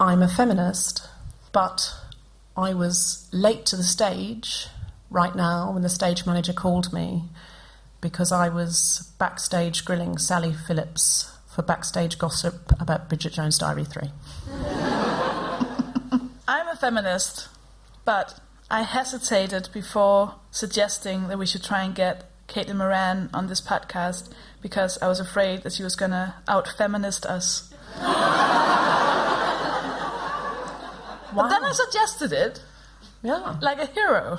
I'm a feminist, but I was late to the stage right now when the stage manager called me because I was backstage grilling Sally Phillips for backstage gossip about Bridget Jones' Diary 3. I'm a feminist, but I hesitated before suggesting that we should try and get Caitlin Moran on this podcast because I was afraid that she was going to out feminist us. But then I suggested it Yeah. like a hero.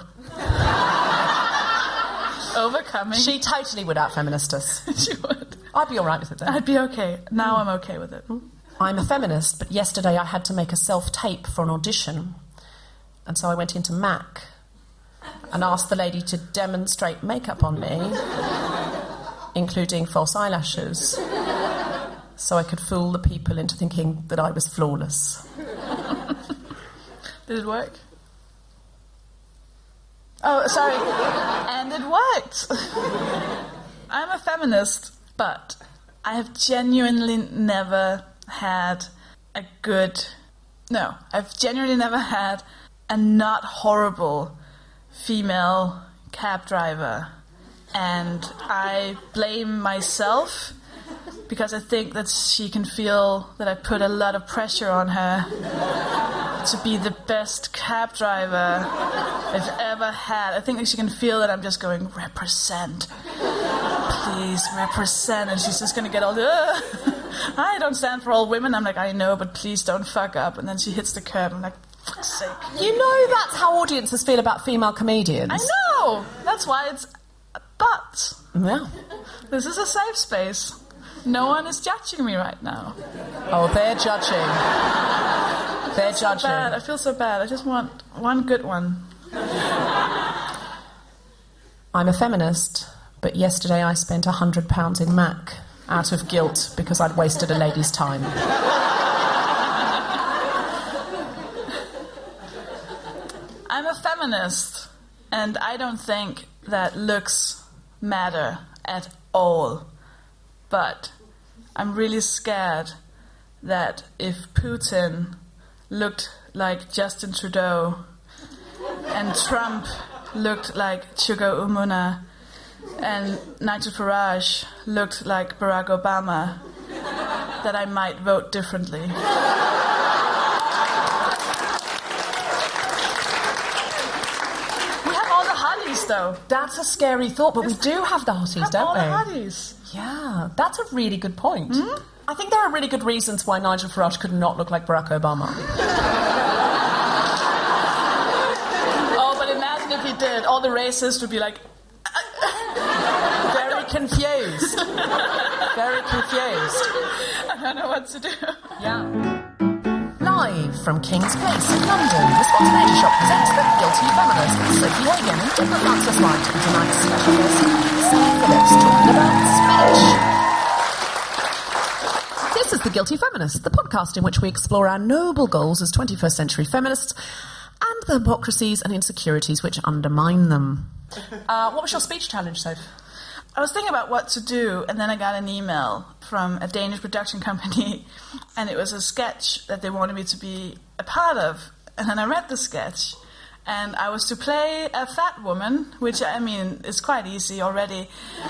Overcoming. She totally would out feminist us. she would. I'd be all right with it then. I'd be okay. Now I'm okay with it. Mm. I'm a feminist, but yesterday I had to make a self tape for an audition. And so I went into Mac and asked the lady to demonstrate makeup on me, including false eyelashes, so I could fool the people into thinking that I was flawless. Did it work? Oh, sorry. and it worked. I'm a feminist, but I have genuinely never had a good. No, I've genuinely never had a not horrible female cab driver. And I blame myself because I think that she can feel that I put a lot of pressure on her to be the best cab driver I've ever had. I think that she can feel that I'm just going, represent. Please, represent. And she's just going to get all. I don't stand for all women. I'm like, I know, but please don't fuck up. And then she hits the curb. I'm like, fuck's sake. You know that's how audiences feel about female comedians. I know! That's why it's. But Yeah. this is a safe space. No one is judging me right now. Oh, they're judging. They're So bad. I feel so bad. I just want one good one. I'm a feminist, but yesterday I spent £100 in Mac out of guilt because I'd wasted a lady's time. I'm a feminist, and I don't think that looks matter at all. But I'm really scared that if Putin looked like Justin Trudeau and Trump looked like Chuka Umunna and Nigel Farage looked like Barack Obama, that I might vote differently. We have all the Hollies hotties, though. That's a scary thought, but we do have the hotties, Have don't all we? the hotties. Yeah, that's a really good point. Hmm? I think there are really good reasons why Nigel Farage could not look like Barack Obama. Oh, but imagine if he did. All the racists would be like, Very confused. Very confused. I don't know what to do. Yeah. Live from King's Place in London, the Spontaneity Shop presents The Guilty Feminist Sofie Hagen and Deborah Frances-White and tonight's special guest, Sam Phillips, talking about speech. This is The Guilty Feminist, the podcast in which we explore our noble goals as 21st century feminists and the hypocrisies and insecurities which undermine them. Uh, what was your speech challenge, Soph? I was thinking about what to do, and then I got an email from a Danish production company, and it was a sketch that they wanted me to be a part of. And then I read the sketch, and I was to play a fat woman, which I mean is quite easy already.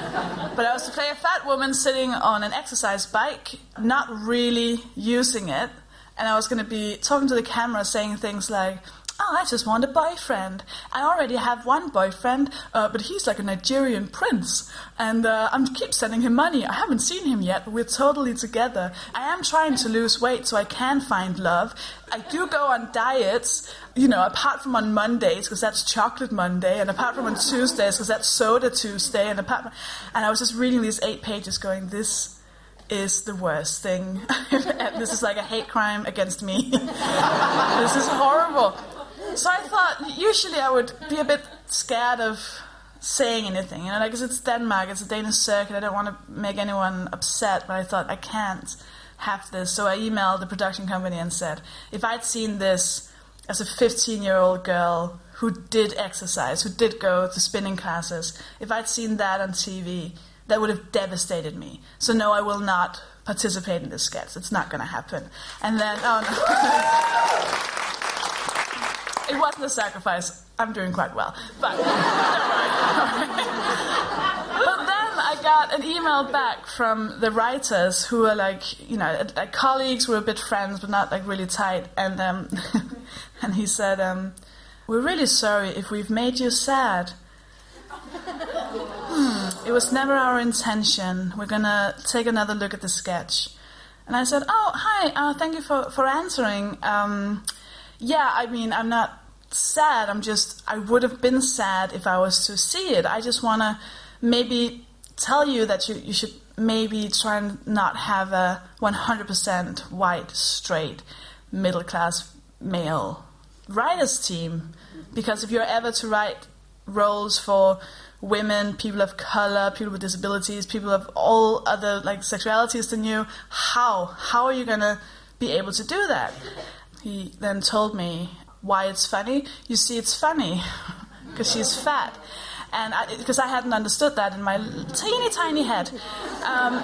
But I was to play a fat woman sitting on an exercise bike, not really using it, and I was going to be talking to the camera saying things like, Oh, I just want a boyfriend. I already have one boyfriend, uh, but he's like a Nigerian prince, and uh, I'm keep sending him money. I haven't seen him yet, but we're totally together. I am trying to lose weight so I can find love. I do go on diets, you know, apart from on Mondays because that's Chocolate Monday, and apart from on Tuesdays because that's Soda Tuesday, and apart from, and I was just reading these eight pages, going this is the worst thing. this is like a hate crime against me. this is horrible. So I thought usually I would be a bit scared of saying anything, you know, like 'cause it's Denmark, it's a Danish circuit. I don't want to make anyone upset, but I thought I can't have this. So I emailed the production company and said, if I'd seen this as a 15 year old girl who did exercise, who did go to spinning classes, if I'd seen that on TV, that would have devastated me. So no, I will not participate in this sketch. It's not going to happen. And then, oh no. It wasn't a sacrifice. I'm doing quite well. But, but then I got an email back from the writers who are like, you know, like colleagues, we're a bit friends, but not like really tight. And um, and he said, um, "We're really sorry if we've made you sad. Hmm, it was never our intention. We're gonna take another look at the sketch." And I said, "Oh, hi. Uh, thank you for for answering." Um, yeah, I mean, I'm not sad. I'm just, I would have been sad if I was to see it. I just want to maybe tell you that you, you should maybe try and not have a 100% white, straight, middle class male writers team. Because if you're ever to write roles for women, people of color, people with disabilities, people of all other like sexualities than you, how? How are you going to be able to do that? He then told me why it's funny. You see, it's funny because she's fat. And because I, hadn't understood that in my teeny tiny head. Um,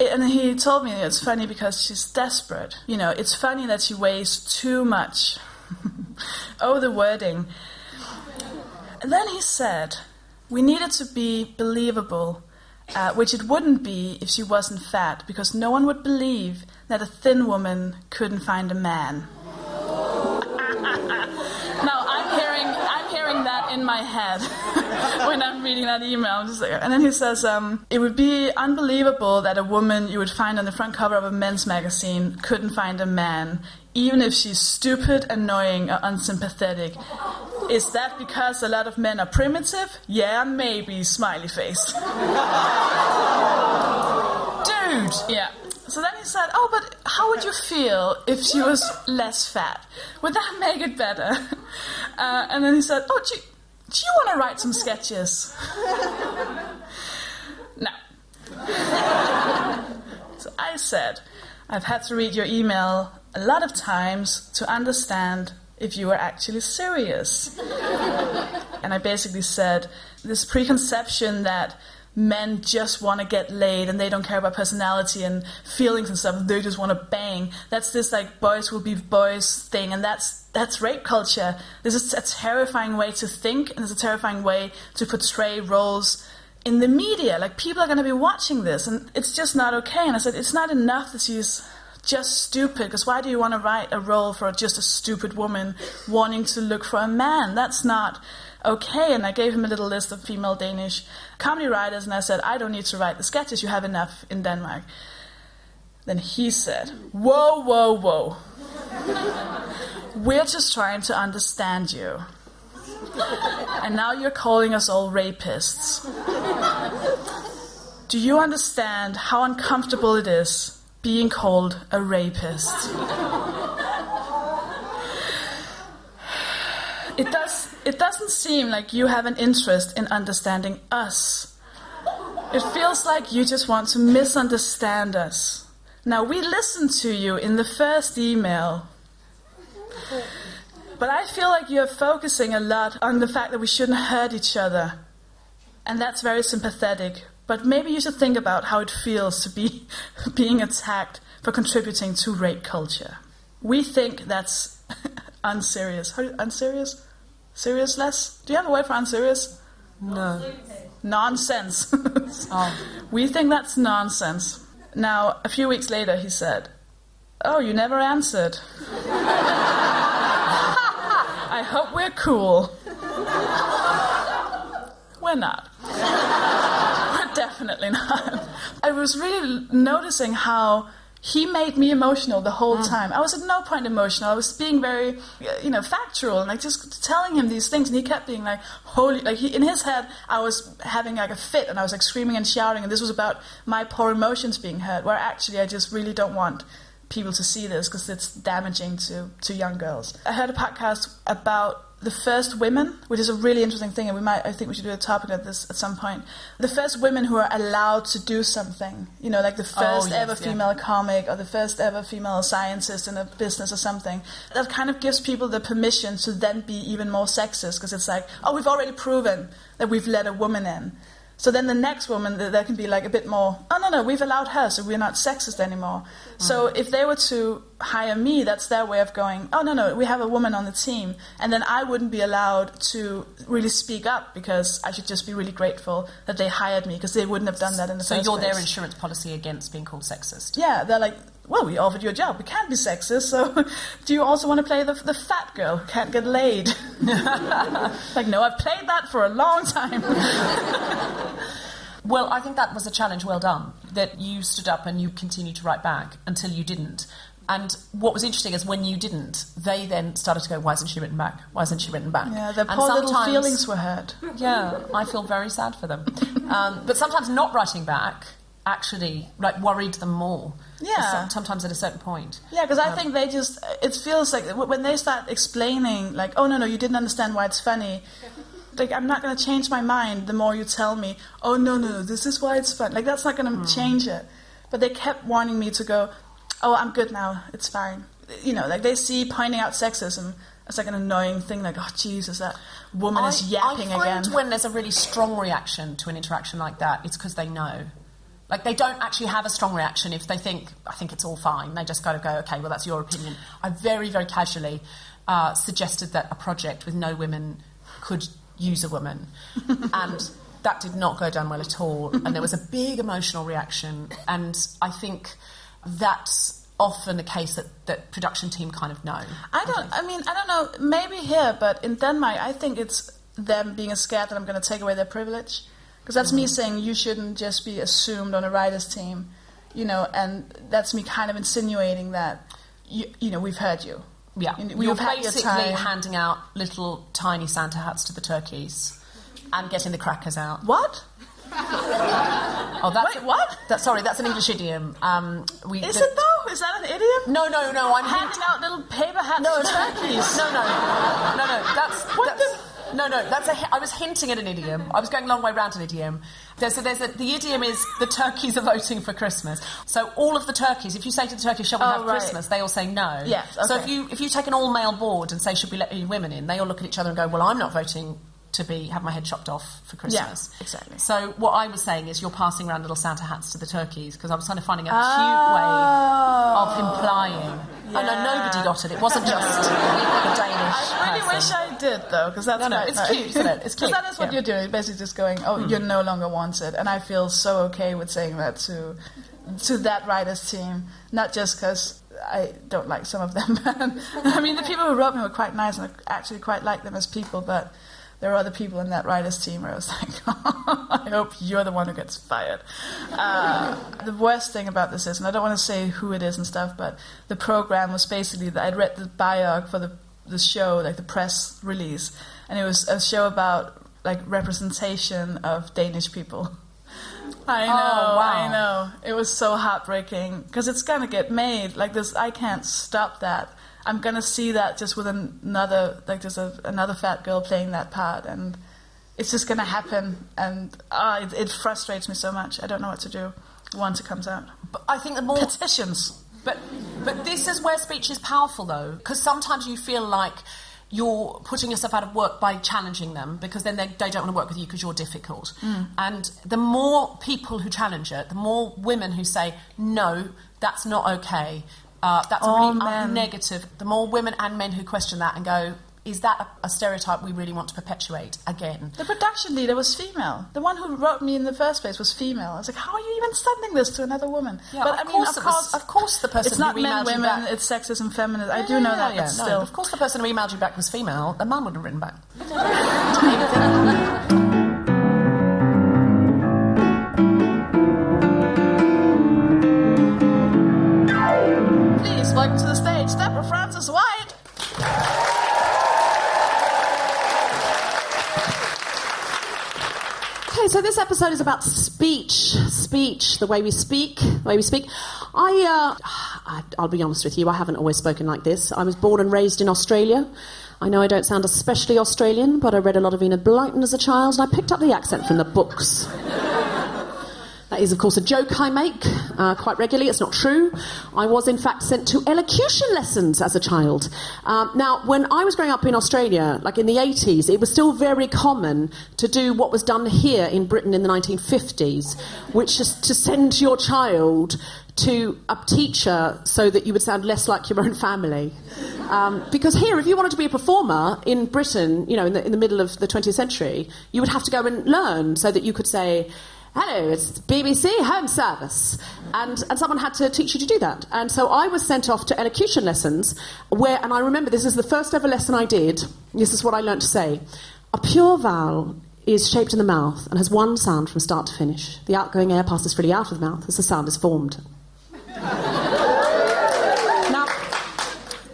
and he told me it's funny because she's desperate. You know, it's funny that she weighs too much. oh, the wording. And then he said, we needed to be believable, uh, which it wouldn't be if she wasn't fat, because no one would believe that a thin woman couldn't find a man. My head when I'm reading that email. Like, and then he says, um, "It would be unbelievable that a woman you would find on the front cover of a men's magazine couldn't find a man, even if she's stupid, annoying, or unsympathetic." Is that because a lot of men are primitive? Yeah, maybe. Smiley face. Dude. Yeah. So then he said, "Oh, but how would you feel if she was less fat? Would that make it better?" Uh, and then he said, "Oh, you, do you want to write some sketches?" no. so I said, "I've had to read your email a lot of times to understand if you are actually serious." and I basically said, "This preconception that." Men just want to get laid and they don't care about personality and feelings and stuff. They just want to bang. That's this like boys will be boys thing, and that's that's rape culture. This is a terrifying way to think, and it's a terrifying way to portray roles in the media. Like people are going to be watching this, and it's just not okay. And I said it's not enough that she's just stupid because why do you want to write a role for just a stupid woman wanting to look for a man that's not okay. And I gave him a little list of female Danish comedy writers, and I said, I don't need to write the sketches, you have enough in Denmark. Then he said, Whoa, whoa, whoa. We're just trying to understand you. And now you're calling us all rapists. Do you understand how uncomfortable it is being called a rapist? It does it doesn't seem like you have an interest in understanding us. It feels like you just want to misunderstand us. Now we listened to you in the first email. But I feel like you're focusing a lot on the fact that we shouldn't hurt each other. And that's very sympathetic. But maybe you should think about how it feels to be being attacked for contributing to rape culture. We think that's unserious. How, unserious? Seriousless? Do you have a word for unserious? No. Nonsense. Oh. We think that's nonsense. Now, a few weeks later, he said, Oh, you never answered. I hope we're cool. We're not. Definitely not. I was really noticing how he made me emotional the whole mm. time. I was at no point emotional. I was being very, uh, you know, factual and like just telling him these things, and he kept being like, "Holy!" Like he, in his head, I was having like a fit, and I was like screaming and shouting, and this was about my poor emotions being hurt. Where actually, I just really don't want people to see this because it's damaging to, to young girls. I heard a podcast about the first women, which is a really interesting thing, and we might I think we should do a topic of this at some point. The first women who are allowed to do something, you know, like the oh, first yes, ever yeah. female comic or the first ever female scientist in a business or something. That kind of gives people the permission to then be even more sexist because it's like, oh, we've already proven that we've let a woman in. So then the next woman, there can be like a bit more, oh no, no, we've allowed her, so we're not sexist anymore. So mm. if they were to hire me, that's their way of going, oh no, no, we have a woman on the team. And then I wouldn't be allowed to really speak up because I should just be really grateful that they hired me because they wouldn't have done that in the So first you're their insurance policy against being called sexist. Yeah, they're like, well, we offered you a job. We can't be sexist, so do you also want to play the, the fat girl who can't get laid? like, no, I've played that for a long time. Well, I think that was a challenge well done. That you stood up and you continued to write back until you didn't. And what was interesting is when you didn't, they then started to go, "Why isn't she written back? Why isn't she written back?" yeah, their And poor little feelings were hurt. Yeah, I feel very sad for them. Um, but sometimes not writing back actually like worried them more. Yeah. Sometimes at a certain point. Yeah, because I um, think they just, it feels like when they start explaining, like, oh no, no, you didn't understand why it's funny. Like, I'm not going to change my mind the more you tell me, oh no, no, no, this is why it's fun. Like, that's not going to hmm. change it. But they kept wanting me to go, oh, I'm good now, it's fine. You know, like they see pointing out sexism as like an annoying thing, like, oh Jesus, that woman is yapping I find again. when there's a really strong reaction to an interaction like that, it's because they know. Like they don't actually have a strong reaction if they think, I think it's all fine. They just kind of go, okay, well that's your opinion. I very, very casually uh, suggested that a project with no women could use a woman, and that did not go down well at all. And there was a big emotional reaction, and I think that's often a case that that production team kind of know. I don't. I mean, I don't know. Maybe here, but in Denmark, I think it's them being scared that I'm going to take away their privilege, because that's me saying you shouldn't just be assumed on a writers' team, you know, and that's me kind of insinuating that, you, you know, we've heard you. Yeah, You know, you're you've had your basically handing out little tiny Santa hats to the turkeys and getting the crackers out. What? Oh, that's Wait, what? That, sorry, that's an English idiom. Um, we, Is the- it though? Is that an idiom? No, no, no. I'm Handing out little paper hats No, to no, turkeys. no, no, no, no. That's What that's, no, no. That's a. I was hinting at an idiom. I was going a long way round an idiom. There's, so there's a, the idiom is the turkeys are voting for Christmas. So all of the turkeys, if you say to the turkeys, "Shall we Oh, have right. Christmas?" they all say no. Yes, So if you if you take an all male board and say, "Should we let any women in?" They all look at each other and go, "Well, I'm not voting." To be have my head chopped off for Christmas. Yeah, exactly. So what I was saying is, you're passing around little Santa hats to the turkeys because I was kind of finding a cute Oh. way of implying. Oh, oh no, nobody got it. It wasn't just the Danish. I really wish. I did though, because that's No, no, it's cute, isn't it? It's cute, that is what yeah. You're doing. You're basically just going, oh, you're mm. no longer wanted, and I feel so okay with saying that to to that writers team, not just because. I don't like some of them. I mean, the people who wrote me were quite nice, and I actually quite like them as people. But there were other people in that writers' team where I was like, I hope you're the one who gets fired. Uh, the worst thing about this is, and I don't want to say who it is and stuff, but the program was basically that I'd read the biog for the the show, like the press release, and it was a show about like representation of Danish people. I know, Oh, wow. I know. It was so heartbreaking because it's gonna get made. Like this, I can't stop that. I'm gonna see that just with another, like there's a, another fat girl playing that part, and it's just gonna happen. And ah, it, it frustrates me so much. I don't know what to do once it comes out. But I think the more Petitions. But but this is where speech is powerful, though, because sometimes you feel like you're putting yourself out of work by challenging them because then they, they don't want to work with you because you're difficult. Mm. And the more people who challenge it, the more women who say no, that's not okay. Uh, that's Oh, really negative. The more women and men who question that and go, is that a, a stereotype we really want to perpetuate again? The production leader was female. The one who wrote me in the first place was female. I was like, how are you even sending this to another woman? Yeah, but of I mean, course of course, of course the person It's not who men, emailed you women. back- It's sexism, feminist. I do Yeah, know yeah, that, yeah, but no, still. Of course, the person who emailed you back was female. A man would have written back. welcome to the stage, Deborah Frances-White. Okay, so this episode is about speech. Speech, the way we speak, the way we speak. I, uh, I, I'll be honest with you, I haven't always spoken like this. I was born and raised in Australia. I know I don't sound especially Australian, but I read a lot of Enid Blyton as a child, and I picked up the accent from the books. That is, of course, a joke I make uh, quite regularly. It's not true. I was, in fact, sent to elocution lessons as a child. Um, now, when I was growing up in Australia, like in the 80s, it was still very common to do what was done here in Britain in the 1950s, which is to send your child to a teacher so that you would sound less like your own family. Um, because here, if you wanted to be a performer in Britain, you know, in the, in the middle of the 20th century, you would have to go and learn so that you could say, Hello, it's BBC Home Service. And, and someone had to teach you to do that. And so I was sent off to elocution lessons where, and I remember this is the first ever lesson I did. This is what I learnt to say. A pure vowel is shaped in the mouth and has one sound from start to finish. The outgoing air passes freely out of the mouth as the sound is formed. now,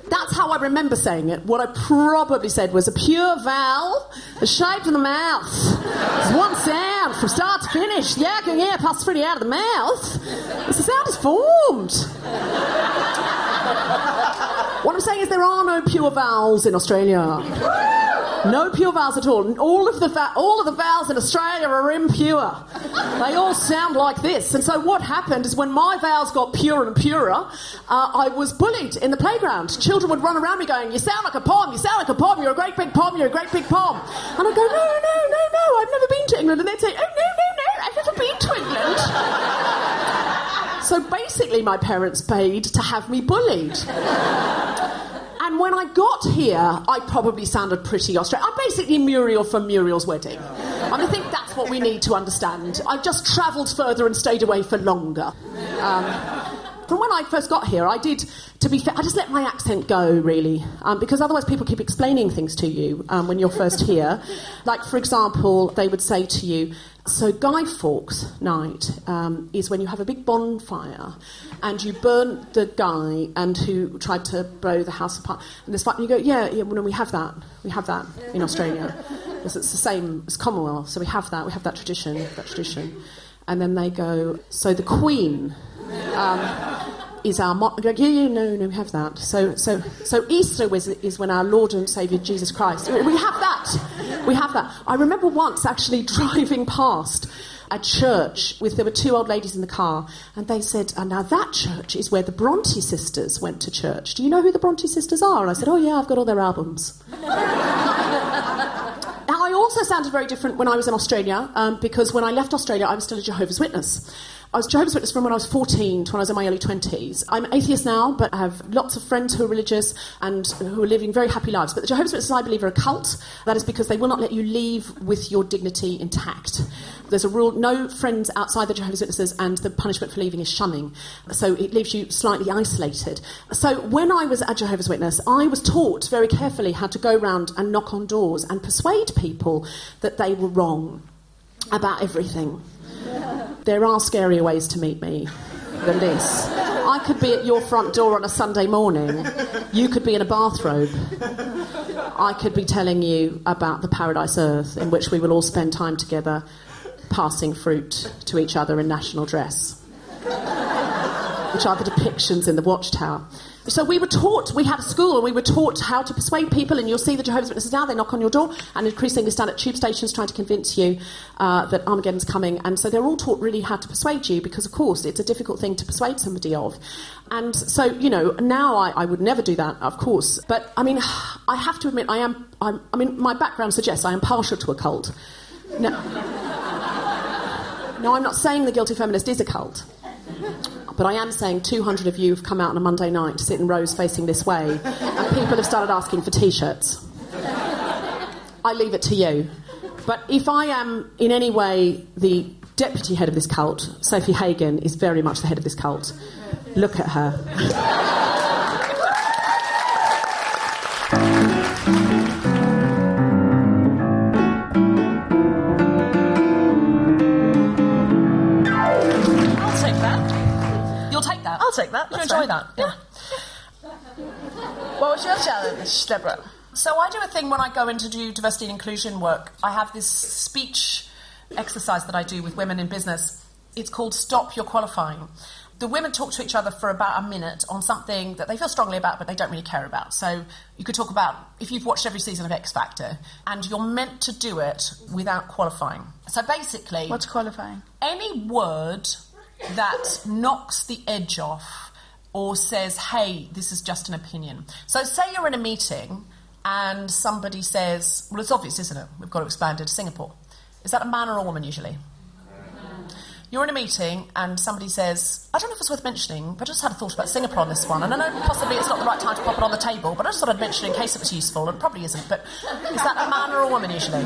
that's how I remember saying it. What I probably said was a pure vowel, the shape of the mouth. It's one sound from start to finish. The outgoing air passes freely out of the mouth. As the sound is formed. What I'm saying is there are no pure vowels in Australia. No pure vowels at all. All of the va- all of the vowels in Australia are impure. They all sound like this. And so what happened is when my vowels got purer and purer, uh, I was bullied in the playground. Children would run around me going, "You sound like a pom. You sound like a pom. You're a great big pom. You're a great big pom." And I'd go, "No, no, no, no. I've never been to England." And they'd say, "Oh, no, no, no. I've never been to England." So basically, my parents paid to have me bullied. I got here, I probably sounded pretty Australian. I'm basically Muriel from Muriel's wedding. And I think that's what we need to understand. I've just travelled further and stayed away for longer. Um, from when I first got here, I did, to be fair, I just let my accent go, really, um, because otherwise people keep explaining things to you um, when you're first here. Like, for example, they would say to you, so Guy Fawkes night um, is when you have a big bonfire and you burn the guy and who tried to blow the house apart. And this fight, and you go, yeah, yeah, well, no, we have that. We have that in Australia. Because it's the same as Commonwealth, so we have that. We have that tradition, that tradition. And then they go, so the Queen um, is our mo- yeah, yeah, no, no, we have that. So, so, so Easter was, is when our Lord and Saviour Jesus Christ. We have that. We have that. I remember once actually driving past a church with there were two old ladies in the car, and they said, oh, "Now that church is where the Bronte sisters went to church. Do you know who the Bronte sisters are?" And I said, "Oh yeah, I've got all their albums." Now, I also sounded very different when I was in Australia um, because when I left Australia, I was still a Jehovah's Witness. I was Jehovah's Witness from when I was 14 to when I was in my early 20s. I'm atheist now, but I have lots of friends who are religious and who are living very happy lives. But the Jehovah's Witnesses, I believe, are a cult. That is because they will not let you leave with your dignity intact. There's a rule no friends outside the Jehovah's Witnesses, and the punishment for leaving is shunning. So it leaves you slightly isolated. So when I was a Jehovah's Witness, I was taught very carefully how to go around and knock on doors and persuade people that they were wrong about everything. There are scarier ways to meet me than this. I could be at your front door on a Sunday morning. You could be in a bathrobe. I could be telling you about the paradise earth in which we will all spend time together passing fruit to each other in national dress, which are the depictions in the Watchtower. So we were taught, we had a school and we were taught how to persuade people, and you'll see the Jehovah's Witnesses now, they knock on your door and increasingly stand at tube stations trying to convince you uh, that Armageddon's coming. And so they're all taught really how to persuade you because, of course, it's a difficult thing to persuade somebody of. And so, you know, now I, I would never do that, of course. But, I mean, I have to admit, I am, I'm, I mean, my background suggests I am partial to a cult. No, no, I'm not saying the guilty feminist is a cult. But I am saying 200 of you have come out on a Monday night to sit in rows facing this way, and people have started asking for t shirts. I leave it to you. But if I am in any way the deputy head of this cult, Sofie Hagen is very much the head of this cult. Look at her. I'll take that. You That's enjoy that. Yeah. What was your challenge, Deborah? So I do a thing when I go in to do diversity and inclusion work. I have this speech exercise that I do with women in business. It's called Stop Your Qualifying. The women talk to each other for about a minute on something that they feel strongly about but they don't really care about. So you could talk about if you've watched every season of X Factor and you're meant to do it without qualifying. So basically, What's qualifying? any word that knocks the edge off or says, hey, this is just an opinion. So, say you're in a meeting and somebody says, well, it's obvious, isn't it? We've got to expand it to Singapore. Is that a man or a woman usually? You're in a meeting and somebody says, I don't know if it's worth mentioning, but I just had a thought about Singapore on this one. And I know possibly it's not the right time to pop it on the table, but I just thought I'd mention it in case it was useful, it probably isn't. But is that a man or a woman usually?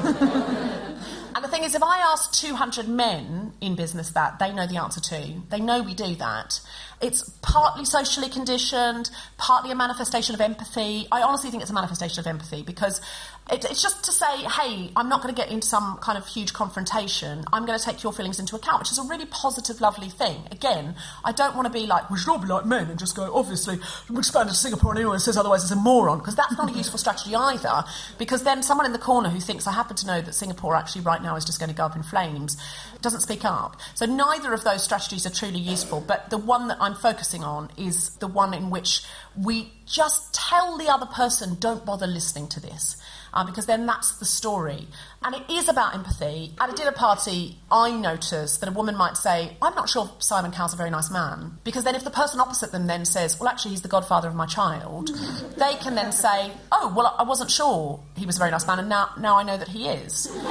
And the thing is, if I ask 200 men in business that, they know the answer to. They know we do that. It's partly socially conditioned, partly a manifestation of empathy. I honestly think it's a manifestation of empathy because it, it's just to say, hey, I'm not going to get into some kind of huge confrontation. I'm going to take your feelings into account, which is a really positive, lovely thing. Again, I don't want to be like, we should all be like men and just go, obviously, we expanded to Singapore and anyone says otherwise is a moron, because that's not a useful strategy either. Because then someone in the corner who thinks, I happen to know that Singapore actually right now is just going to go up in flames, doesn't speak up. So neither of those strategies are truly useful, but the one that I'm focusing on is the one in which we just tell the other person, don't bother listening to this. Uh, because then that's the story. And it is about empathy. At a dinner party, I notice that a woman might say, I'm not sure Simon Cowell's a very nice man. Because then if the person opposite them then says, well, actually, he's the godfather of my child, they can then say, oh, well, I wasn't sure he was a very nice man, and now, now I know that he is.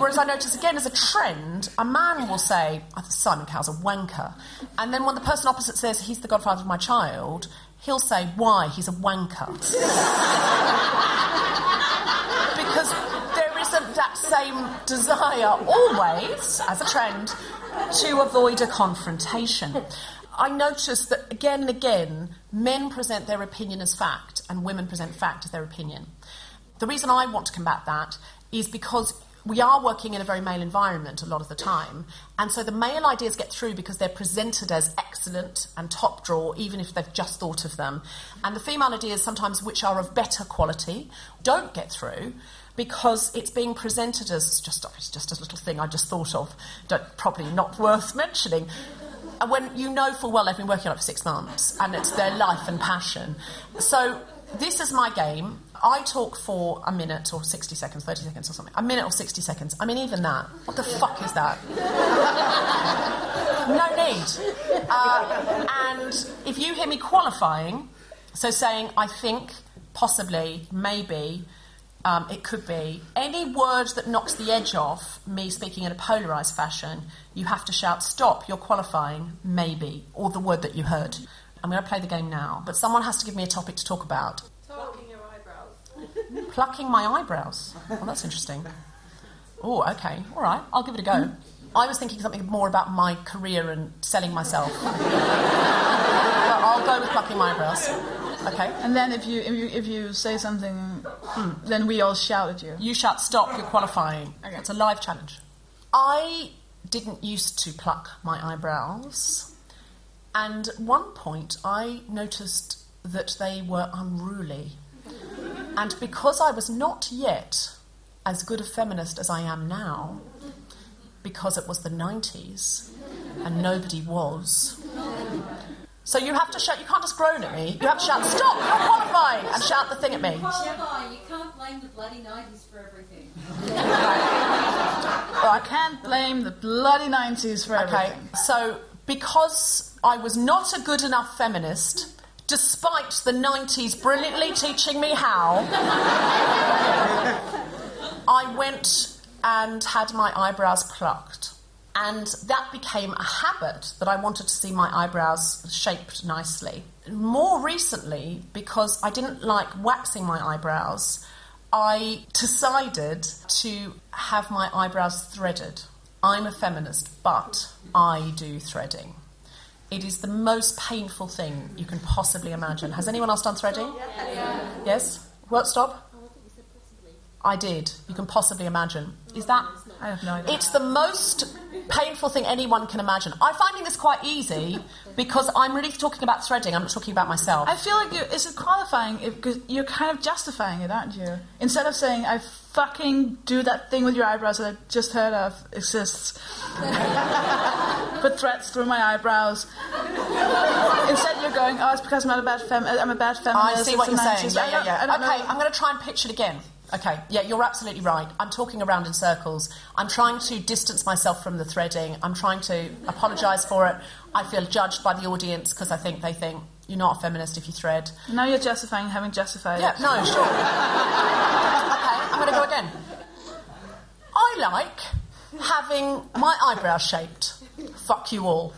Whereas I notice again as a trend, a man will say, Simon Cowell's a wanker. And then when the person opposite says, he's the godfather of my child, he'll say, why? He's a wanker. because there isn't that same desire always, as a trend, to avoid a confrontation. I notice that again and again, men present their opinion as fact and women present fact as their opinion. The reason I want to combat that is because we are working in a very male environment a lot of the time, and so the male ideas get through because they're presented as excellent and top draw, even if they've just thought of them. And the female ideas, sometimes which are of better quality, don't get through because it's being presented as just, it's just a little thing I just thought of, probably not worth mentioning. And when you know full well they've been working on it for six months and it's their life and passion. So this is my game. I talk for a minute or 60 seconds, 30 seconds or something. A minute or 60 seconds. I mean, even that. What the fuck is that? no need. Uh, and if you hear me qualifying, so saying, I think, possibly, maybe, Um, it could be any word that knocks the edge off me speaking in a polarised fashion. You have to shout, "Stop! You're qualifying." Maybe, or the word that you heard. I'm going to play the game now, but someone has to give me a topic to talk about. Eyebrows. Plucking my eyebrows. Well, that's interesting. Oh, okay. All right. I'll give it a go. I was thinking something more about my career and selling myself. but I'll go with plucking my eyebrows. Okay. And then if you if you, if you say something, hmm. then we all shout at you. You shout, stop, you're qualifying. Okay. It's a live challenge. I didn't used to pluck my eyebrows, and at one point I noticed that they were unruly. And because I was not yet as good a feminist as I am now, because it was the 90s and nobody was. So you have to shout, you can't just groan at me. You have to shout, stop, you're qualifying, and shout the thing at me. Gemma, you can't blame the bloody 90s for everything. Well, I can't blame the bloody 90s for Okay, everything. so because I was not a good enough feminist, despite the 90s brilliantly teaching me how, I went and had my eyebrows plucked. And that became a habit that I wanted to see my eyebrows shaped nicely. More recently, because I didn't like waxing my eyebrows, I decided to have my eyebrows threaded. I'm a feminist, but I do threading. It is the most painful thing you can possibly imagine. Has anyone else done threading? Yes? What, stop? I did. You can possibly imagine. Is that? I have no idea. It's the most painful thing anyone can imagine. I'm finding this quite easy because I'm really talking about threading. I'm not talking about myself. I feel like you, is it qualifying? If, cause you're kind of justifying it, aren't you? Instead of saying, I fucking do that thing with your eyebrows that I just heard of exists. Put threads through my eyebrows. Instead, you're going, oh, it's because I'm not a bad fem- I'm a bad feminist. I see what you're saying. Yeah, yeah, yeah. Okay, know. I'm going to try and pitch it again. Okay, yeah, you're absolutely right. I'm talking around in circles. I'm trying to distance myself from the threading. I'm trying to apologise for it. I feel judged by the audience because I think they think you're not a feminist if you thread. Now you're justifying having justified Yeah, it. no, sure. okay, I'm going to go again. I like having my eyebrows shaped. Fuck you all.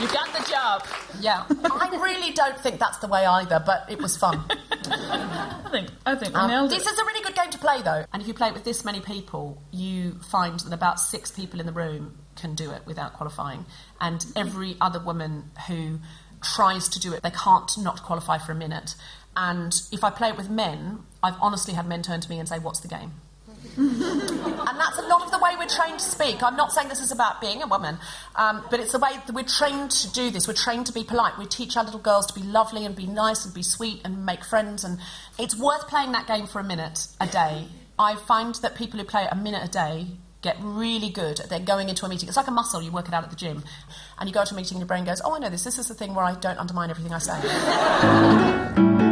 You got the job. Yeah, I really don't think that's the way either, but it was fun. I think, I think Um, nailed this is a really good game to play, though. And if you play it with this many people, you find that about six people in the room can do it without qualifying. And every other woman who tries to do it, they can't not qualify for a minute. And if I play it with men, I've honestly had men turn to me and say, What's the game? and that's a lot of the way we're trained to speak. I'm not saying this is about being a woman, um, but it's the way that we're trained to do this. We're trained to be polite. We teach our little girls to be lovely and be nice and be sweet and make friends. And it's worth playing that game for a minute a day. I find that people who play it a minute a day get really good at then going into a meeting. It's like a muscle, you work it out at the gym. And you go to a meeting and your brain goes, Oh, I know this. This is the thing where I don't undermine everything I say.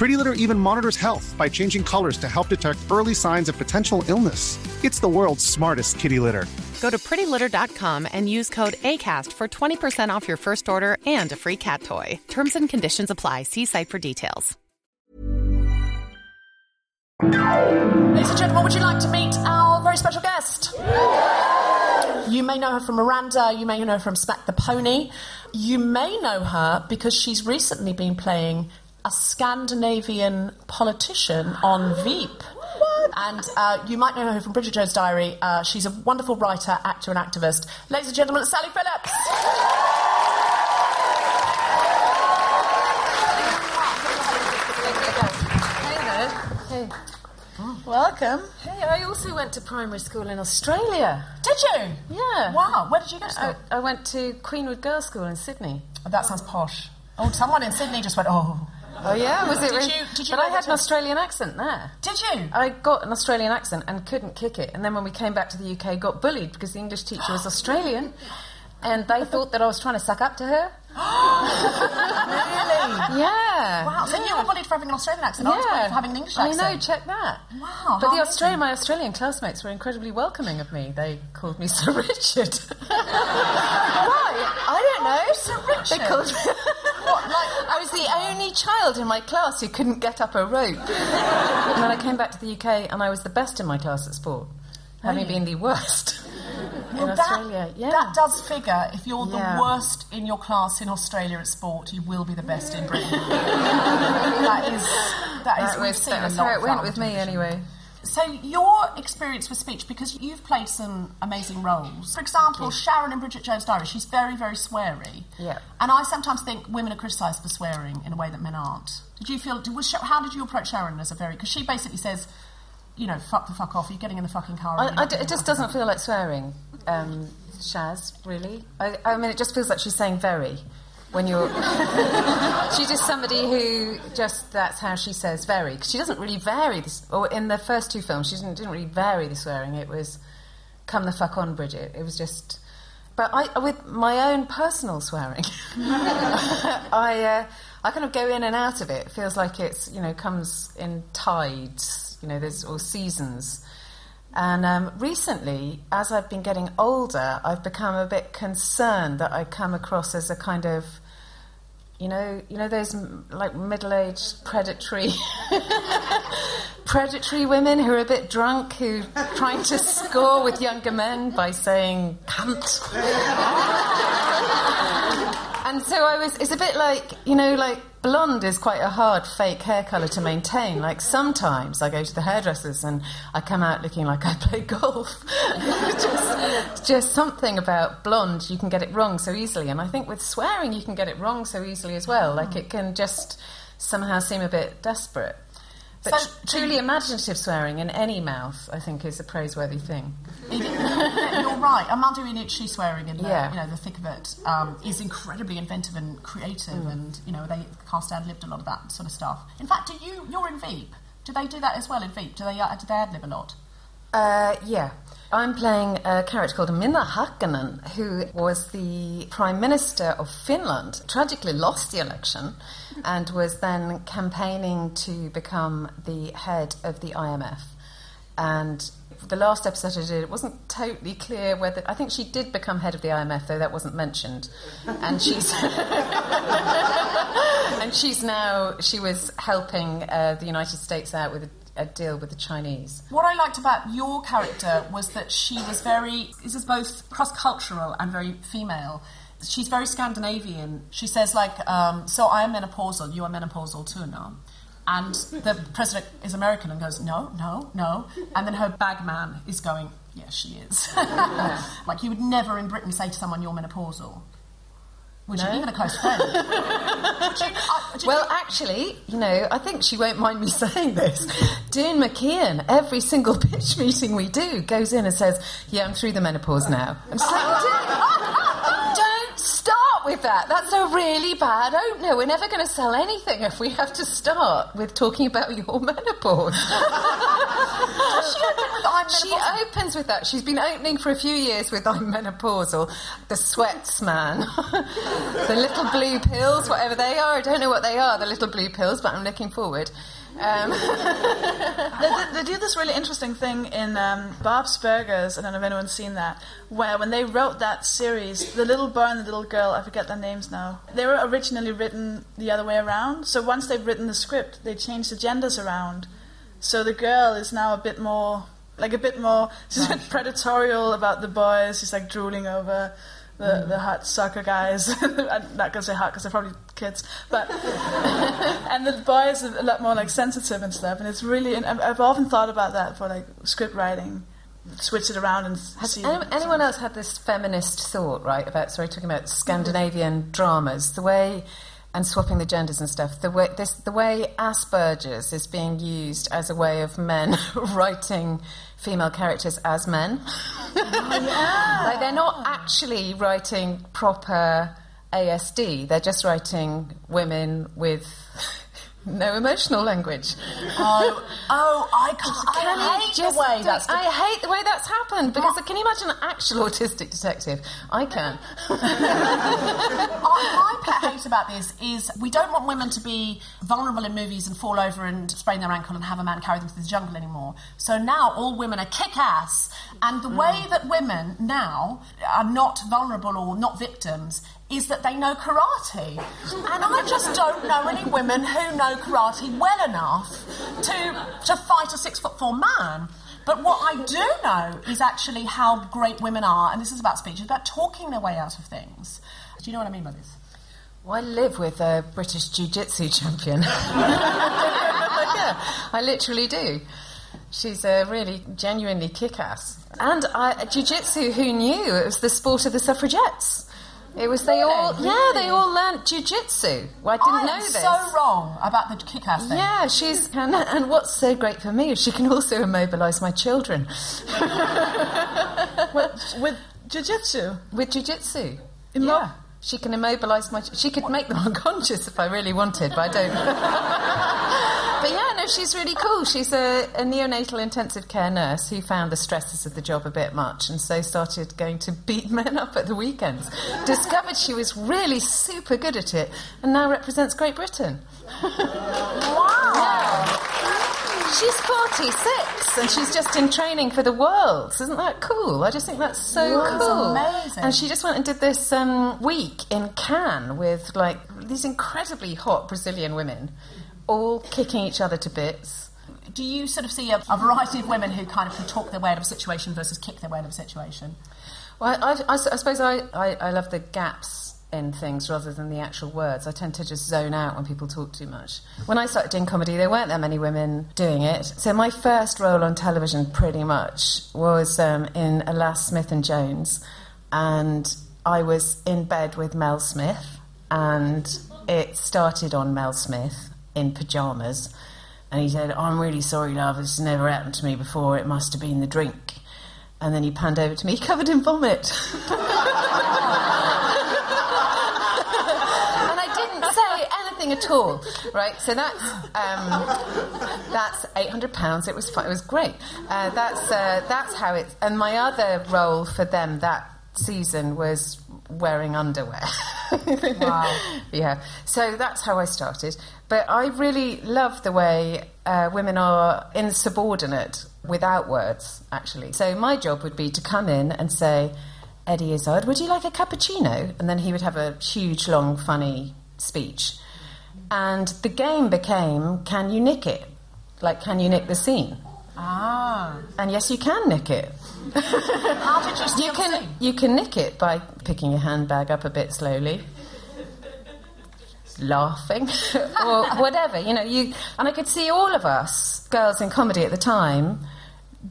Pretty Litter even monitors health by changing colors to help detect early signs of potential illness. It's the world's smartest kitty litter. Go to prettylitter.com and use code ACAST for 20% off your first order and a free cat toy. Terms and conditions apply. See site for details. Ladies and gentlemen, would you like to meet our very special guest. You may know her from Miranda, you may know her from Smack the Pony. You may know her because she's recently been playing a Scandinavian politician on Veep. And uh, you might know her from Bridget Jones' Diary. Uh, she's a wonderful writer, actor, and activist. Ladies and gentlemen, Sally Phillips. Hey. Welcome. Hey, I also went to primary school in Australia. Did you? Yeah. Wow, where did you go to school? I, I went to Queenwood Girls' School in Sydney. Oh, that sounds posh. Oh, someone in Sydney just went, oh. Oh yeah, was it? Did really? you- did you but I had an Australian accent there. Did you? I got an Australian accent and couldn't kick it. And then when we came back to the UK, got bullied because the English teacher was Australian, and they thought that I was trying to suck up to her. really? Yeah. Wow, so you were bullied for having an Australian accent. I was bullied for having an English accent. I know, check that. Wow. But the Australian, my Australian classmates were incredibly welcoming of me. They called me Sir Richard. Why? I don't know. Sir Richard? They called me. what, like, I was the only child in my class who couldn't get up a rope. and then I came back to the UK and I was the best in my class at sport, having Really? been the worst. Well, in that, Australia, yeah. that does figure. If you're Yeah. the worst in your class in Australia at sport, you will be the best in Britain. that is that is. That we've was, seen that a was lot how it went with me anyway. So your experience with speech, because you've played some amazing roles. For example, Sharon in Bridget Jones' Diary, she's very, very sweary. Yeah. And I sometimes think women are criticised for swearing in a way that men aren't. Did you feel? Was, how did you approach Sharon as a very? Because she basically says, you know, fuck the fuck off. You're getting in the fucking car. I, I d- it just doesn't feel like swearing, um, Shaz, really. I, I mean, it just feels like she's saying very when you're. she's just somebody who just, that's how she says very. 'Cause she doesn't really vary this. Or in the first two films, she didn't, didn't really vary the swearing. It was, come the fuck on, Bridget. It was just. But I, with my own personal swearing, I, uh, I kind of go in and out of it. It feels like it's, you know, comes in tides, you know, there's, or seasons. And um, recently, as I've been getting older, I've become a bit concerned that I come across as a kind of, you know, you know those like middle-aged predatory, predatory women who are a bit drunk, who are trying to score with younger men by saying "cunt." And so I was, it's a bit like, you know, like blonde is quite a hard fake hair colour to maintain. Like sometimes I go to the hairdressers and I come out looking like I play golf. just, just something about blonde, you can get it wrong so easily. And I think with swearing, you can get it wrong so easily as well. Like it can just somehow seem a bit desperate. But So- truly imaginative swearing in any mouth, I think, is a praiseworthy thing. You're right. Armando Iannucci swearing in the, Yeah. you know, the thick of it um, is incredibly inventive and creative, Mm. and you know they cast ad libbed a lot of that sort of stuff. In fact, do you you're in Veep? Do they do that as well in Veep? Do they uh, do they ad lib a lot? Uh, yeah. I'm playing a character called Minna Häkkinen, who was the Prime Minister of Finland, tragically lost the election, and was then campaigning to become the head of the IMF. And the last episode I did, it wasn't totally clear whether. I think she did become head of the IMF, though that wasn't mentioned. And she's. and she's now. She was helping uh, the United States out with a, deal with the Chinese. What I liked about your character was that she was very. This is both cross cultural and very female. She's very Scandinavian. She says like, um, "So I am menopausal. You are menopausal too now." And the president is American and goes, "No, no, no." And then her bagman is going, "Yes, she is." like you would never in Britain say to someone, "You're menopausal." Would No. you? Even a close friend. You- uh, Well, you- actually, you know, I think she won't mind me saying this. Doon Mackichan, every single pitch meeting we do, goes in and says, "Yeah, I'm through the menopause now." I'm just like, "Doon, don't start with that. That's a really bad opener. We're never going to sell anything if we have to start with talking about your menopause. Does she open She opens with that. She's been opening for a few years with I'm menopausal, the sweats man, the little blue pills, whatever they are. I don't know what they are, the little blue pills, but I'm looking forward. Um, they, they- do this really interesting thing in um, Bob's Burgers. I don't know if anyone's seen that. Where when they wrote that series, the little boy and the little girl, I forget their names now. They were originally written the other way around. So once they've written the script, they changed the genders around. So the girl is now a bit more like a bit more. She's a bit predatorial about the boys. She's like drooling over the, the hot soccer guys. I'm not gonna say hot because they're probably kids, but and the boys are a lot more like sensitive and stuff. And it's really, and I've often thought about that for like script writing. Switch it around and Has see. any, anyone else had this feminist thought, right, about, sorry, talking about mm-hmm. Scandinavian dramas, the way, and swapping the genders and stuff, the way, this, the way Asperger's is being used as a way of men writing female characters as men? like, they're not actually writing proper ASD, they're just writing women with no emotional language. Oh, oh, I can't. Can I hate the way that's. I hate the way that's happened because can you imagine an actual autistic detective? I can. I, my pet hate about this is we don't want women to be vulnerable in movies and fall over and sprain their ankle and have a man carry them through the jungle anymore. So now all women are kick ass, and the way mm. that women now are not vulnerable or not victims is that they know karate. And I just don't know any women who know karate well enough to, to fight a six foot four man. But what I do know is actually how great women are, and this is about speech, it's about talking their way out of things. Do you know what I mean by this? Well, I live with a British Jiu Jitsu champion. yeah, I literally do. She's a really genuinely kick ass. And uh, Jiu Jitsu, who knew? It was the sport of the suffragettes. It was they all, yeah, they all learnt Jiu Jitsu. Well, I didn't I know this. so wrong about the kick ass thing. Yeah, she's and, and what's so great for me is she can also immobilise my children with jiu-jitsu. With jiu-jitsu, yeah. She can immobilise my. She could make them unconscious if I really wanted, but I don't. no, she's really cool. She's a, a neonatal intensive care nurse who found the stresses of the job a bit much, and so started going to beat men up at the weekends. Discovered she was really super good at it, and now represents Great Britain. Wow. She's 46 and she's just in training for the Worlds. Isn't that cool? I just think that's so That's cool. amazing. And she just went and did this um, week in Cannes with like these incredibly hot Brazilian women, all kicking each other to bits. Do you sort of see a, a variety of women who kind of can talk their way out of a situation versus kick their way out of a situation? Well, I, I- I suppose I, I, I love the gaps in things rather than the actual words. I tend to just zone out when people talk too much. When I started doing comedy, there weren't that many women doing it. So my first role on television, pretty much, was um, in Alas Smith and Jones, and I was in bed with Mel Smith, and it started on Mel Smith in pajamas. And he said, I'm really sorry, love, this has never happened to me before. It must have been the drink. And then he panned over to me, covered in vomit. and I didn't say anything at all, right? So that's um, that's eight hundred pounds. It was fun. It was great. Uh, that's uh, that's how it. And my other role for them that season was wearing underwear. Wow. yeah. So that's how I started. But I really love the way uh, women are insubordinate without words, actually. So my job would be to come in and say, Eddie Izzard, would you like a cappuccino? And then he would have a huge, long, funny speech. And the game became, can you nick it? Like, can you nick the scene? Ah. And yes, you can nick it. How did you You can, you can nick it by picking your handbag up a bit slowly, laughing, or whatever. You know, you and I could see all of us girls in comedy at the time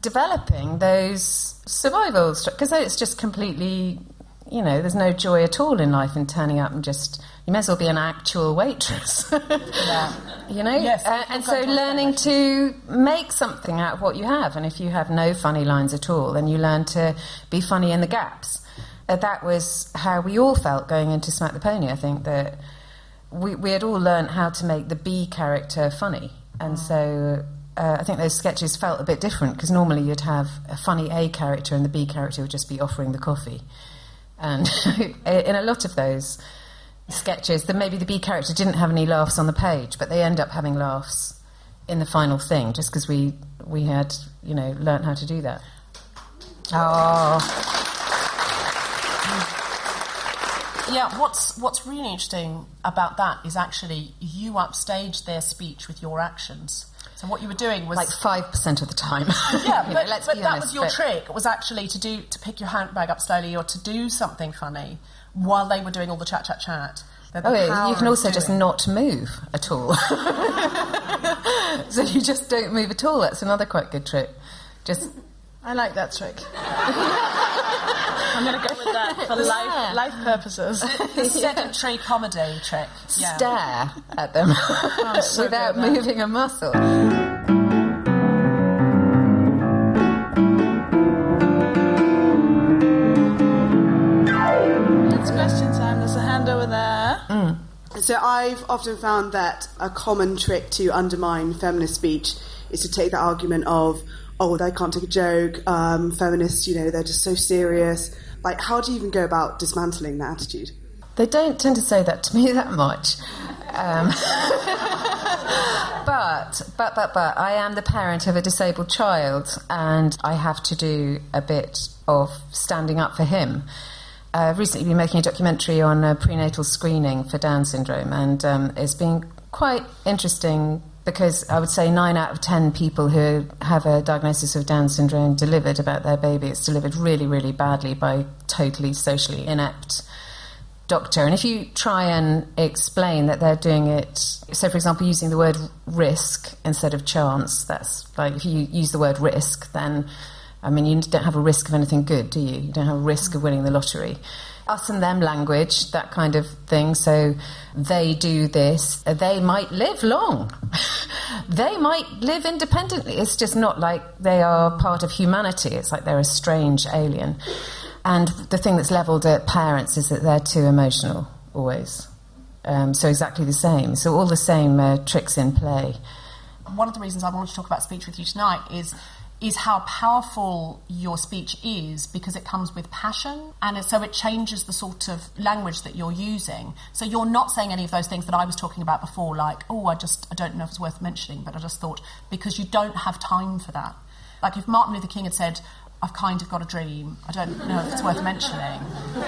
developing those survival because it's just completely. You know, there's no joy at all in life in turning up and just. You may as well be an actual waitress. You know, Yes, uh, and so you've got to learning to make something out of what you have, and if you have no funny lines at all, then you learn to be funny in the gaps. Uh, that was how we all felt going into Smack the Pony. I think that we, we had all learned how to make the B character funny, and so uh, I think those sketches felt a bit different because normally you'd have a funny A character and the B character would just be offering the coffee, and in a lot of those sketches, then maybe the B character didn't have any laughs on the page, but they end up having laughs in the final thing, just because we we had you know learnt how to do that. Oh. Yeah, what's what's really interesting about that is actually you upstaged their speech with your actions. So what you were doing was Like 5% of the time. yeah, You know, but, let's but be that honest, was your but- trick. Was actually to do to pick your handbag up slowly or to do something funny while they were doing all the chat, chat, chat. Oh, yeah, you can also just not move at all. so you just don't move at all. That's another quite good trick. Just I like that trick. I'm going to go with that for life, life purposes. the sedentary comedy trick. Yeah. stare at them so without good at that. moving a muscle. It's question time. There's a hand over there. So I've often found that a common trick to undermine feminist speech is to take the argument of, oh, they can't take a joke, um, feminists, you know, they're just so serious. Like, how do you even go about dismantling that attitude? They don't tend to say that to me that much. Um, but, but, but, but, I am the parent of a disabled child and I have to do a bit of standing up for him. Uh, I've recently been making a documentary on uh, prenatal screening for Down syndrome, and um, it's been quite interesting because I would say nine out of ten people who have a diagnosis of Down syndrome delivered about their baby, it's delivered really, really badly by totally socially inept doctor. And if you try and explain that they're doing it, so for example, using the word risk instead of chance, that's like if you use the word risk, then I mean, you don't have a risk of anything good, do you? You don't have a risk of winning the lottery. Us and them language, that kind of thing. So they do this, they might live long. they might live independently. It's just not like they are part of humanity. It's like they're a strange alien. And the thing that's levelled at parents is that they're too emotional, always. Um, so exactly the same. So all the same uh, tricks in play. one of the reasons I wanted to talk about speech with you tonight is is how powerful your speech is because it comes with passion and so it changes the sort of language that you're using. So you're not saying any of those things that I was talking about before like oh I just I don't know if it's worth mentioning but I just thought because you don't have time for that. Like if Martin Luther King had said I've kind of got a dream. I don't know if it's worth mentioning.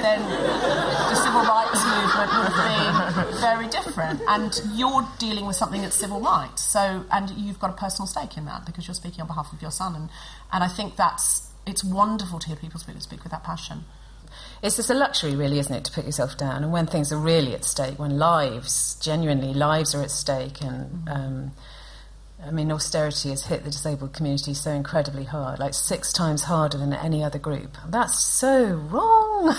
Then the civil rights movement would have been very different. And you're dealing with something that's civil rights. So, and you've got a personal stake in that because you're speaking on behalf of your son. And, and I think that's it's wonderful to hear people speak, speak with that passion. It's just a luxury, really, isn't it, to put yourself down? And when things are really at stake, when lives, genuinely lives are at stake, and um, I mean, austerity has hit the disabled community so incredibly hard, like six times harder than any other group. That's so wrong.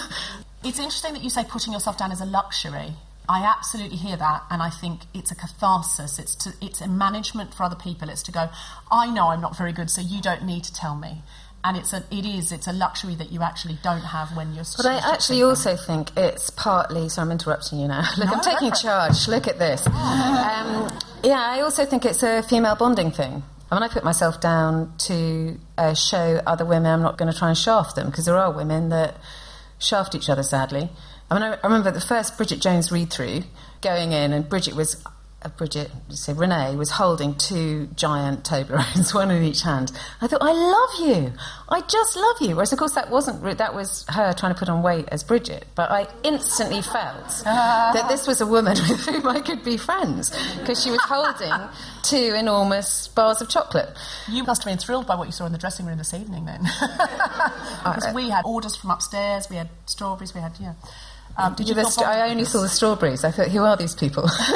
It's interesting that you say putting yourself down is a luxury. I absolutely hear that, and I think it's a catharsis. It's to, it's a management for other people. It's to go, I know I'm not very good, so you don't need to tell me. And it's a, it is, it's a luxury that you actually don't have when you're. But I actually also think it's partly. So I'm interrupting you now. Look, No, I'm taking charge. Look at this. Um, yeah, I also think it's a female bonding thing. I mean, I put myself down to uh, show other women I'm not going to try and shaft them because there are women that shaft each other, sadly. I mean, I, I remember the first Bridget Jones read through going in, and Bridget was. Bridget, say Renee, was holding two giant Toblerones, one in each hand. I thought, I love you. I just love you. Whereas, of course, that wasn't that was her trying to put on weight as Bridget. But I instantly felt that this was a woman with whom I could be friends because she was holding two enormous bars of chocolate. You must have been thrilled by what you saw in the dressing room this evening, then, because we had orders from upstairs. We had strawberries. We had yeah. Um, did you? I only saw the strawberries. I thought, who are these people?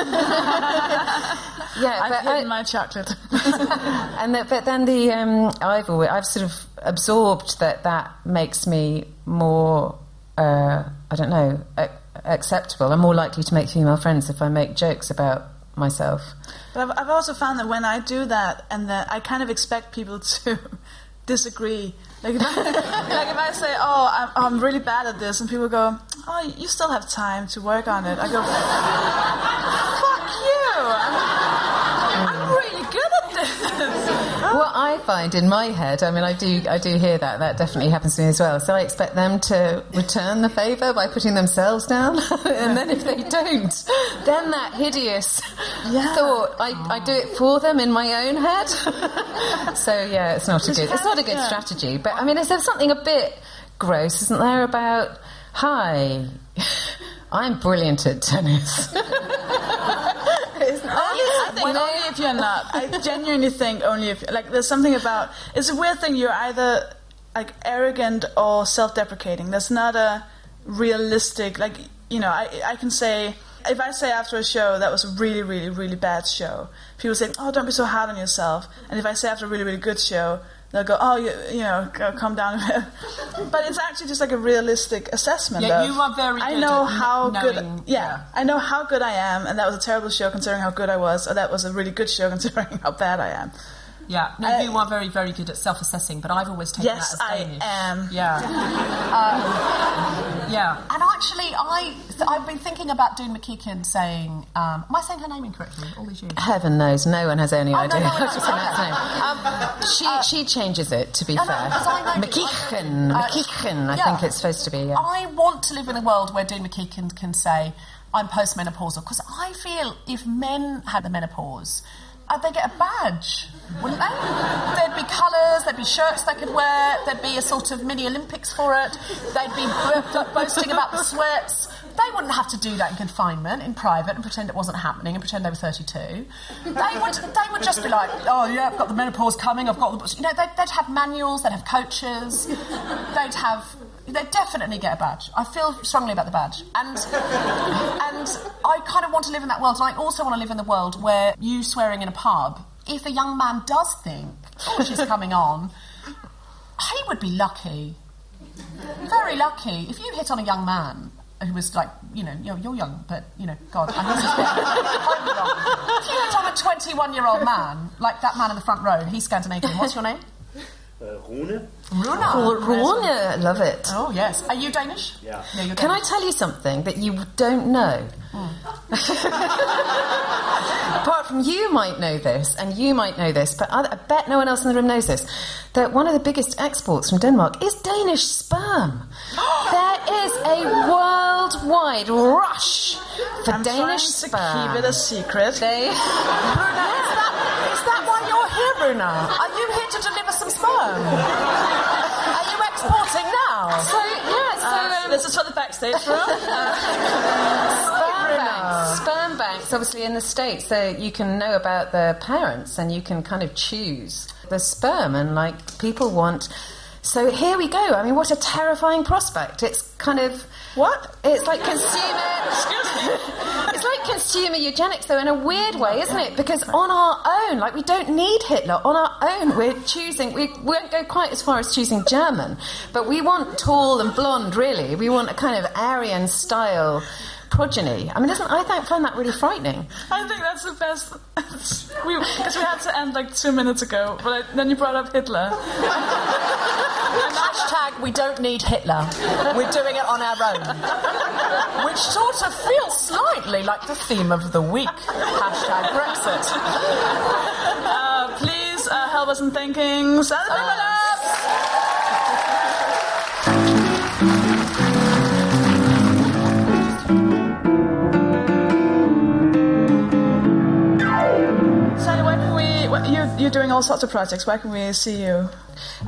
yeah, I've but hidden I- my chocolate. and the, but then the um, I've always, I've sort of absorbed that that makes me more uh, I don't know a- acceptable. I'm more likely to make female friends if I make jokes about myself. But I've, I've also found that when I do that, and that I kind of expect people to disagree. Like if, I, like if I say, "Oh, I'm, I'm really bad at this," and people go, "Oh, you still have time to work on it," I go, "Fuck you! I'm, I'm really good at this." What I find in my head, I mean, I do, I do hear that. That definitely happens to me as well. So I expect them to return the favour by putting themselves down, and then if they don't, then that hideous thought, I, I do it for them in my own head. so yeah, it's not a good, it's not a good strategy. But I mean, is there something a bit gross, isn't there, about hi? I'm brilliant at tennis. I think only if you're not. I genuinely think only if like there's something about it's a weird thing. You're either like arrogant or self-deprecating. There's not a realistic like you know. I I can say if I say after a show that was a really really really bad show, people say oh don't be so hard on yourself. And if I say after a really really good show. They'll go, oh, you, you know, go, calm down. but it's actually just like a realistic assessment. Yeah, of, you are very I know at how knowing- good. Yeah, I know how good I am, and that was a terrible show considering how good I was, or that was a really good show considering how bad I am. Yeah, no, you are very, very good at self-assessing, but I've always taken Yes, that as I am. Yeah. Uh, yeah. And actually, I I've been thinking about Doon Mackichan saying, um, am I saying her name incorrectly? All these years. Heaven knows, no one has any Oh, no, idea no, how no, to no, pronounce no. her name. Um, She, she changes it, to be No, no, fair. because I know- McKeechan, Uh, McKeechan, I yeah. think it's supposed to be, yeah. I want to live in a world where Doon Mackichan can say, I'm postmenopausal, because I feel if men had the menopause, uh, they'd get a badge, wouldn't they? There'd be colours, there'd be shirts they could wear, there'd be a sort of mini Olympics for it, they'd be bo- boasting about the sweats. They wouldn't have to do that in confinement, in private, and pretend it wasn't happening, and pretend they were 32. They would, they would just be like, oh yeah, I've got the menopause coming, I've got the... You know, they'd, they'd have manuals, they'd have coaches, they'd have... They'd definitely get a badge. I feel strongly about the badge. And, and I kind of want to live in that world, and I also want to live in the world where you swearing in a pub, if a young man does think, oh, she's coming on, he would be lucky. Very lucky. If you hit on a young man who was like, you know, you're, you're young, but, you know, God, horribly wrong. If you hit on a 21 year old man, like that man in the front row, he's Scandinavian. What's your name? Uh, Rune? Runa. Rune, love it. Oh, yes. Are you Danish? Yeah. Yeah, you're Can I tell you something that you don't know? Apart from you might know this, and you might know this, but I, I bet no one else in the room knows this, that one of the biggest exports from Denmark is Danish sperm. there is a worldwide rush for I'm Danish trying to sperm. keep it a secret. They, Bruna, is that, is that why you're here, Bruna? Are you here to deliver some sperm? Are you exporting now? so yeah, so Uh, um, this is for the backstage room. sperm banks. Sperm banks, obviously in the states, you can know about the parents and you can kind of choose the sperm, and like people want. So here we go. I mean, what a terrifying prospect! It's kind of what? It's like consumer. it's like consumer eugenics, though, in a weird way, isn't it? Because on our own, like we don't need Hitler. On our own, we're choosing. We won't go quite as far as choosing German, but we want tall and blonde. Really, we want a kind of Aryan style progeny. I mean, doesn't I think, find that really frightening? I think that's the best. we because we had to end like two minutes ago, but I, then you brought up Hitler. Hashtag we don't need Hitler. We're doing it on our own. Which sort of feels slightly like the theme of the week. Hashtag Brexit. Uh, please uh, help us in thinking. Sally Sally, can we? What, you, you're doing all sorts of projects. Where can we see you?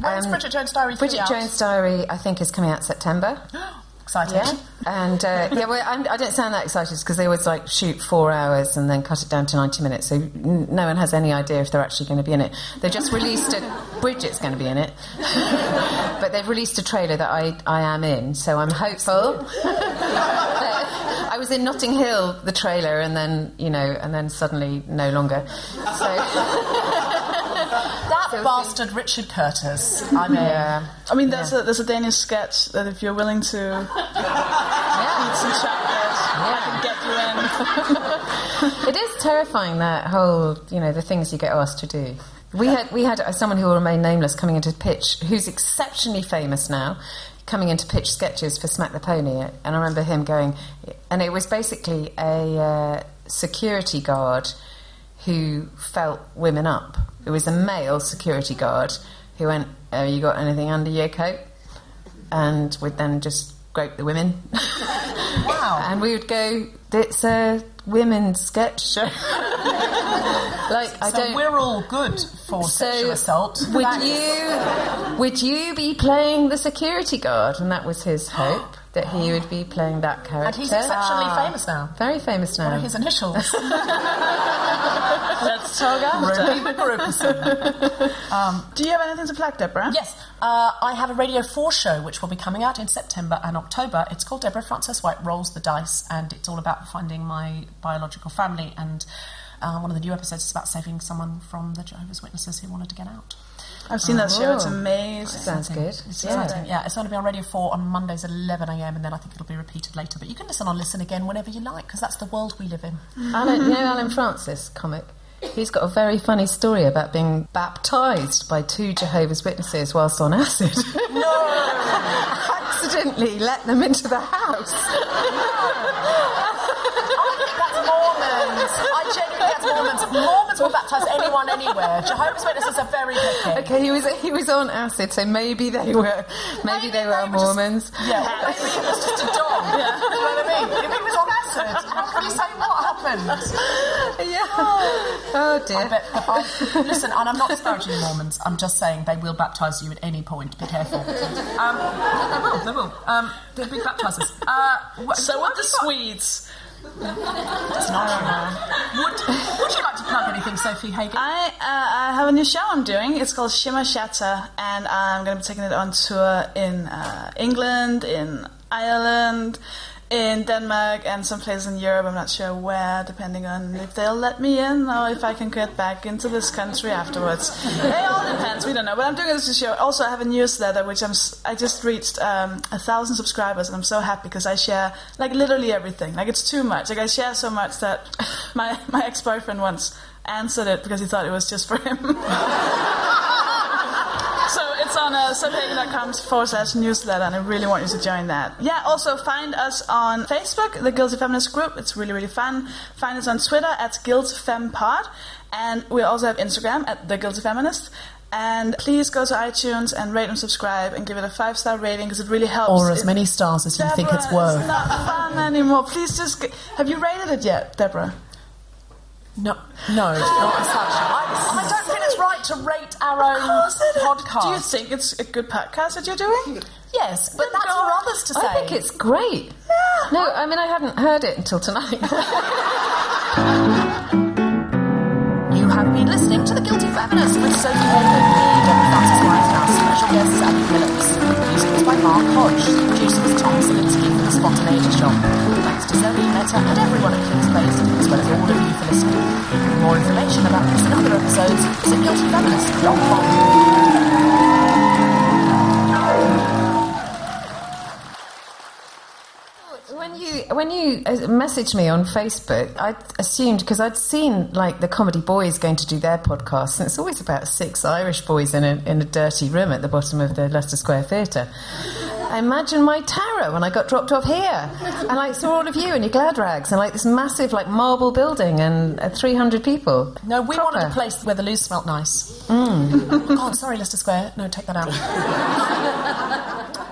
When's Bridget Jones' Diary Bridget out? Jones' Diary, I think, is coming out September. Exciting. Yeah, and uh, yeah, well, I'm, I don't sound that excited because they always like shoot four hours and then cut it down to ninety minutes, so n- no one has any idea if they're actually going to be in it. They just released a Bridget's going to be in it, but they've released a trailer that I I am in, so I'm hopeful. I was in Notting Hill, the trailer, and then you know, and then suddenly no longer. So. That bastard Richard Curtis. I mean, Yeah. I mean, there's a there's a Danish sketch that if you're willing to eat some chocolate, I can get you in. it is terrifying that whole, you know, the things you get asked to do. We had we had someone who will remain nameless coming into pitch, who's exceptionally famous now, coming in to pitch sketches for Smack the Pony, and I remember him going, and it was basically a uh, security guard who felt women up. It was a male security guard who went, "Have you got anything under your coat?" and would then just grope the women. Wow. and we would go, it's a women's sketch show. Like I so don't. we're all good for sexual assault. Would you would you be playing the security guard? And that was his hope that he would be playing that character. And he's exceptionally famous now. Very famous now. What are his initials? Let's talk after. Ruby Gruperson. Um, Do you have anything to plug, Deborah? Yes, uh, I have a Radio 4 show which will be coming out in September and October. It's called Deborah Frances-White Rolls the Dice, and it's all about finding my biological family. And uh, one of the new episodes is about saving someone from the Jehovah's Witnesses who wanted to get out. I've seen that show. It's Oh. amazing. Sounds good. It's Yeah. exciting. Yeah, it's going to be on Radio 4 on Mondays at 11am, and then I think it'll be repeated later. But you can listen on Listen Again whenever you like, because that's the world we live in. Alan, you know Alan Francis, comic. He's got a very funny story about being baptized by two Jehovah's Witnesses whilst on acid. No! Accidentally let them into the house. That's Mormons. I genuinely that's Mormons. Mormons will baptise anyone anywhere. Jehovah's Witnesses are very picky. Okay, he was he was on acid, so maybe they were maybe, they were Mormons. Yeah, maybe it was just a dog. You know what I mean? If he was on acid, how can you say what happened? Yeah. Oh dear. I bet, I, listen, and I'm not disparaging Mormons. I'm just saying they will baptise you at any point. Be careful. Um, they will. They will. Um, they'll be baptisers. Uh, wh- So with the Swedes. Not. Would, would you like to plug anything, Sofie Hagen? I, uh, I have a new show I'm doing. It's called Shimmer Shatter, and I'm going to be taking it on tour in uh, England, in Ireland, in Denmark, and some places in Europe. I'm not sure where, depending on if they'll let me in or if I can get back into this country afterwards. it all depends. We don't know. But I'm doing this to show. Also, I have a newsletter which I'm. I just reached um, a thousand subscribers, and I'm so happy because I share like literally everything. Like it's too much. Like I share so much that my my ex boyfriend once answered it because he thought it was just for him. so on uh, sofiehagen.com forward slash newsletter, and I really want you to join that. Yeah, also find us on Facebook, the Guilty Feminist Group. It's really, really fun. Find us on Twitter at GuiltFemPod, and we also have Instagram at The Guilty Feminist. And please go to iTunes and rate and subscribe and give it a five star rating because it really helps. Or as It- many stars as you think it's worth. It's not fun anymore. Please just g- have you rated it yet, Deborah? No, no, not as such. I, I to rate our own podcast. Do you think it's a good podcast that you're doing? Yes, but that's for others to say. I think it's great. Yeah. No, I mean I hadn't heard it until tonight. You have been listening to The Guilty Feminist with Sofie Hagen, me, Deborah Francis Whitehouse, special Abby Phillips. By Mark Hodge. Producer was Tom Zielinski for The Spontaneity Shop. Thanks to Zoe, Meta, and everyone at King's Place, as well as all of you for listening. For more information about this and other episodes, visit guiltyfeminist.com. When you when you uh, messaged me on Facebook, I assumed because I'd seen like the Comedy Boys going to do their podcast, and it's always about six Irish boys in a in a dirty room at the bottom of the Leicester Square Theatre. I imagine my terror when I got dropped off here, and like saw all of you in your glad rags, and like this massive like marble building and uh, three hundred people. No, we wanted a place where the loo smelt nice. Mm. oh, sorry, Leicester Square. No, take that out.